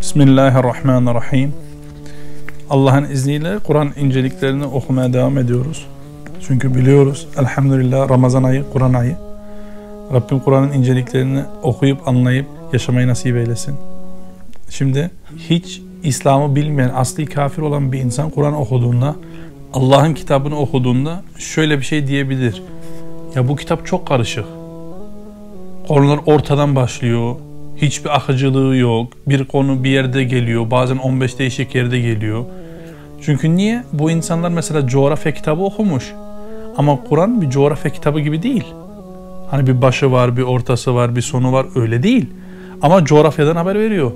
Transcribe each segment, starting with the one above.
Bismillahirrahmanirrahim. Allah'ın izniyle Kur'an inceliklerini okumaya devam ediyoruz. Çünkü biliyoruz elhamdülillah Ramazan ayı, Kur'an ayı. Rabbim Kur'an'ın inceliklerini okuyup anlayıp yaşamayı nasip eylesin. Şimdi hiç İslam'ı bilmeyen, asli kafir olan bir insan Kur'an okuduğunda, Allah'ın kitabını okuduğunda şöyle bir şey diyebilir. Ya bu kitap çok karışık. Konular ortadan başlıyor. Hiçbir akıcılığı yok. Bir konu bir yerde geliyor. Bazen 15 değişik yerde geliyor. Çünkü niye? Bu insanlar mesela coğrafya kitabı okumuş. Ama Kur'an bir coğrafya kitabı gibi değil. Hani bir başı var, bir ortası var, bir sonu var. Öyle değil. Ama coğrafyadan haber veriyor.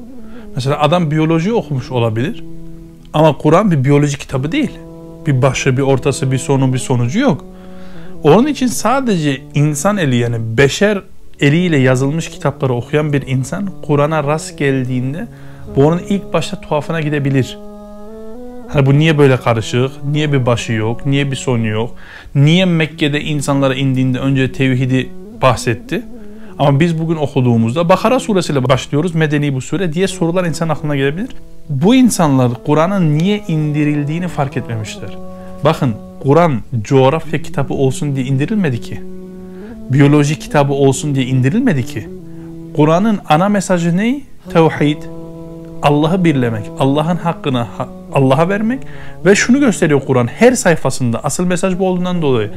Mesela adam biyoloji okumuş olabilir. Ama Kur'an bir biyoloji kitabı değil. Bir başı, bir ortası, bir sonu, bir sonucu yok. Onun için sadece insan eli yani beşer eliyle yazılmış kitapları okuyan bir insan Kur'an'a rast geldiğinde bu onun ilk başta tuhafına gidebilir. Hani bu niye böyle karışık? Niye bir başı yok? Niye bir sonu yok? Niye Mekke'de insanlara indiğinde önce tevhidi bahsetti? Ama biz bugün okuduğumuzda Bakara suresiyle başlıyoruz. Medeni bu sure diye sorular insan aklına gelebilir. Bu insanlar Kur'an'ın niye indirildiğini fark etmemişler. Bakın Kur'an coğrafya kitabı olsun diye indirilmedi ki. Biyoloji kitabı olsun diye indirilmedi ki. Kur'an'ın ana mesajı ne? Tevhid. Allah'ı birlemek, Allah'ın hakkını Allah'a vermek ve şunu gösteriyor Kur'an her sayfasında asıl mesaj bu olduğundan dolayı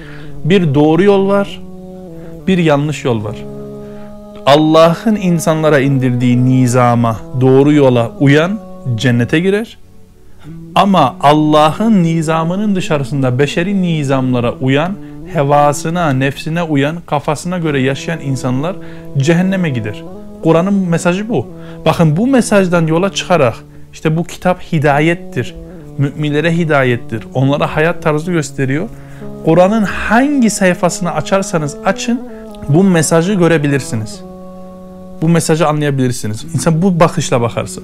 bir doğru yol var, bir yanlış yol var. Allah'ın insanlara indirdiği nizama, doğru yola uyan cennete girer. Ama Allah'ın nizamının dışarısında beşeri nizamlara uyan, hevasına, nefsine uyan, kafasına göre yaşayan insanlar cehenneme gider. Kur'an'ın mesajı bu. Bakın bu mesajdan yola çıkarak işte bu kitap hidayettir. Müminlere hidayettir. Onlara hayat tarzı gösteriyor. Kur'an'ın hangi sayfasını açarsanız açın bu mesajı görebilirsiniz bu mesajı anlayabilirsiniz. İnsan bu bakışla bakarsa.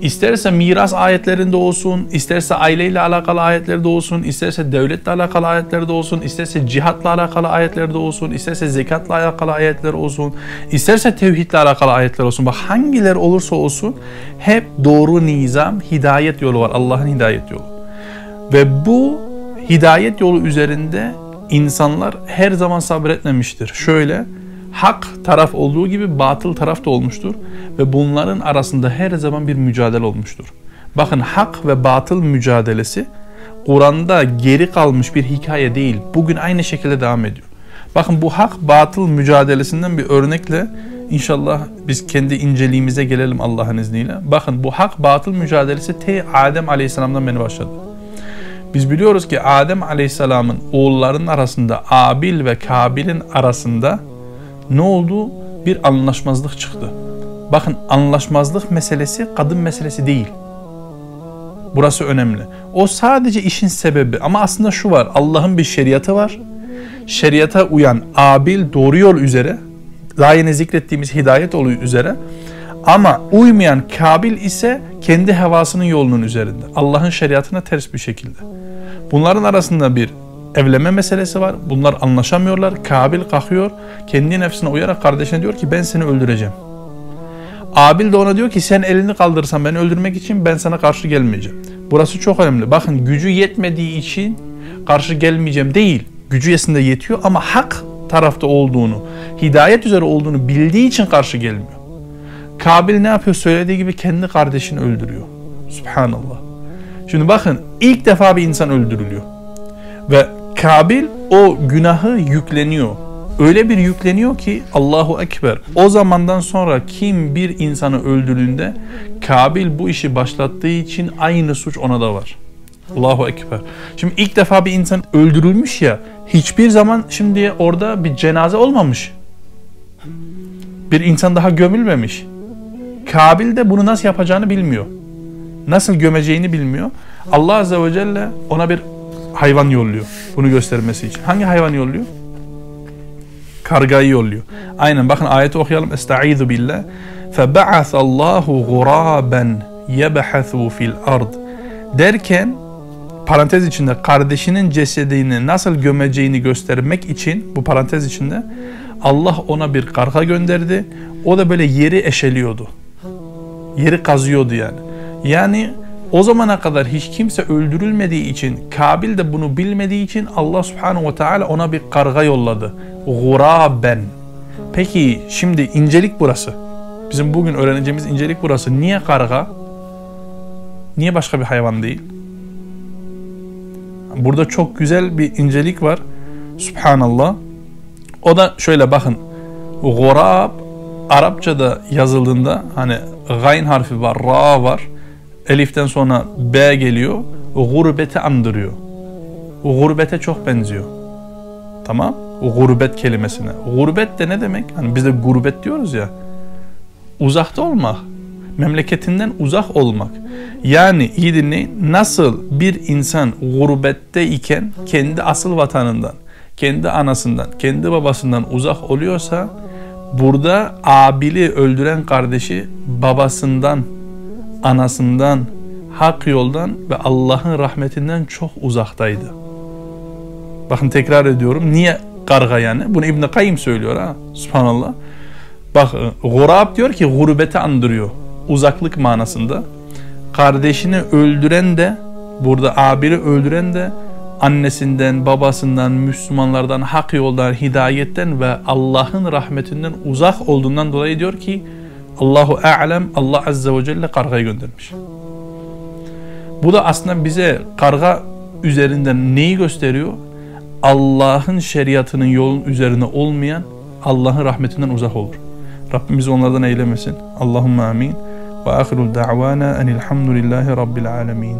İsterse miras ayetlerinde olsun, isterse aileyle alakalı ayetlerde olsun, isterse devletle alakalı ayetlerde olsun, isterse cihatla alakalı ayetlerde olsun, isterse zekatla alakalı ayetler olsun, isterse tevhidle alakalı ayetler olsun. Bak hangiler olursa olsun hep doğru nizam, hidayet yolu var. Allah'ın hidayet yolu. Ve bu hidayet yolu üzerinde insanlar her zaman sabretmemiştir. Şöyle, hak taraf olduğu gibi batıl taraf da olmuştur ve bunların arasında her zaman bir mücadele olmuştur. Bakın hak ve batıl mücadelesi Kur'an'da geri kalmış bir hikaye değil. Bugün aynı şekilde devam ediyor. Bakın bu hak batıl mücadelesinden bir örnekle inşallah biz kendi inceliğimize gelelim Allah'ın izniyle. Bakın bu hak batıl mücadelesi te Adem Aleyhisselam'dan beni başladı. Biz biliyoruz ki Adem Aleyhisselam'ın oğullarının arasında Abil ve Kabil'in arasında ne oldu? Bir anlaşmazlık çıktı. Bakın anlaşmazlık meselesi kadın meselesi değil. Burası önemli. O sadece işin sebebi ama aslında şu var. Allah'ın bir şeriatı var. Şeriata uyan abil doğru yol üzere daha yeni zikrettiğimiz hidayet yolu üzere ama uymayan kabil ise kendi hevasının yolunun üzerinde. Allah'ın şeriatına ters bir şekilde. Bunların arasında bir evlenme meselesi var. Bunlar anlaşamıyorlar. Kabil kalkıyor. Kendi nefsine uyarak kardeşine diyor ki ben seni öldüreceğim. Abil de ona diyor ki sen elini kaldırırsan beni öldürmek için ben sana karşı gelmeyeceğim. Burası çok önemli. Bakın gücü yetmediği için karşı gelmeyeceğim değil. Gücü yesinde yetiyor ama hak tarafta olduğunu, hidayet üzere olduğunu bildiği için karşı gelmiyor. Kabil ne yapıyor? Söylediği gibi kendi kardeşini öldürüyor. Subhanallah. Şimdi bakın ilk defa bir insan öldürülüyor. Ve Kabil o günahı yükleniyor. Öyle bir yükleniyor ki Allahu Ekber. O zamandan sonra kim bir insanı öldürdüğünde Kabil bu işi başlattığı için aynı suç ona da var. Allahu Ekber. Şimdi ilk defa bir insan öldürülmüş ya hiçbir zaman şimdi orada bir cenaze olmamış. Bir insan daha gömülmemiş. Kabil de bunu nasıl yapacağını bilmiyor. Nasıl gömeceğini bilmiyor. Allah Azze ve Celle ona bir hayvan yolluyor. Bunu göstermesi için. Hangi hayvan yolluyor? Kargayı yolluyor. Aynen bakın ayeti okuyalım. Estaizu billah. فَبَعَثَ اللّٰهُ غُرَابًا يَبَحَثُوا fil ard derken parantez içinde kardeşinin cesedini nasıl gömeceğini göstermek için bu parantez içinde Allah ona bir karga gönderdi. O da böyle yeri eşeliyordu. Yeri kazıyordu yani. Yani o zamana kadar hiç kimse öldürülmediği için, Kabil de bunu bilmediği için Allah subhanahu ve teala ona bir karga yolladı. Guraben. Peki şimdi incelik burası. Bizim bugün öğreneceğimiz incelik burası. Niye karga? Niye başka bir hayvan değil? Burada çok güzel bir incelik var. Subhanallah. O da şöyle bakın. Gurab Arapçada yazıldığında hani gayn harfi var, ra var. Eliften sonra B geliyor. Gurbeti andırıyor. Gurbete çok benziyor. Tamam? Gurbet kelimesine. Gurbet de ne demek? Hani biz de gurbet diyoruz ya. Uzakta olmak. Memleketinden uzak olmak. Yani iyi dinleyin. Nasıl bir insan gurbette iken kendi asıl vatanından, kendi anasından, kendi babasından uzak oluyorsa burada abili öldüren kardeşi babasından, anasından, hak yoldan ve Allah'ın rahmetinden çok uzaktaydı. Bakın tekrar ediyorum. Niye karga yani? Bunu İbn Kayyim söylüyor ha. Subhanallah. Bak gurab diyor ki gurbeti andırıyor. Uzaklık manasında. Kardeşini öldüren de burada abiri öldüren de annesinden, babasından, Müslümanlardan, hak yoldan, hidayetten ve Allah'ın rahmetinden uzak olduğundan dolayı diyor ki Allahu a'lem Allah azze ve celle kargayı göndermiş. Bu da aslında bize karga üzerinden neyi gösteriyor? Allah'ın şeriatının yolun üzerine olmayan Allah'ın rahmetinden uzak olur. Rabbimiz onlardan eylemesin. Allahümme amin. Ve ahirul da'vana enilhamdülillahi rabbil alemin.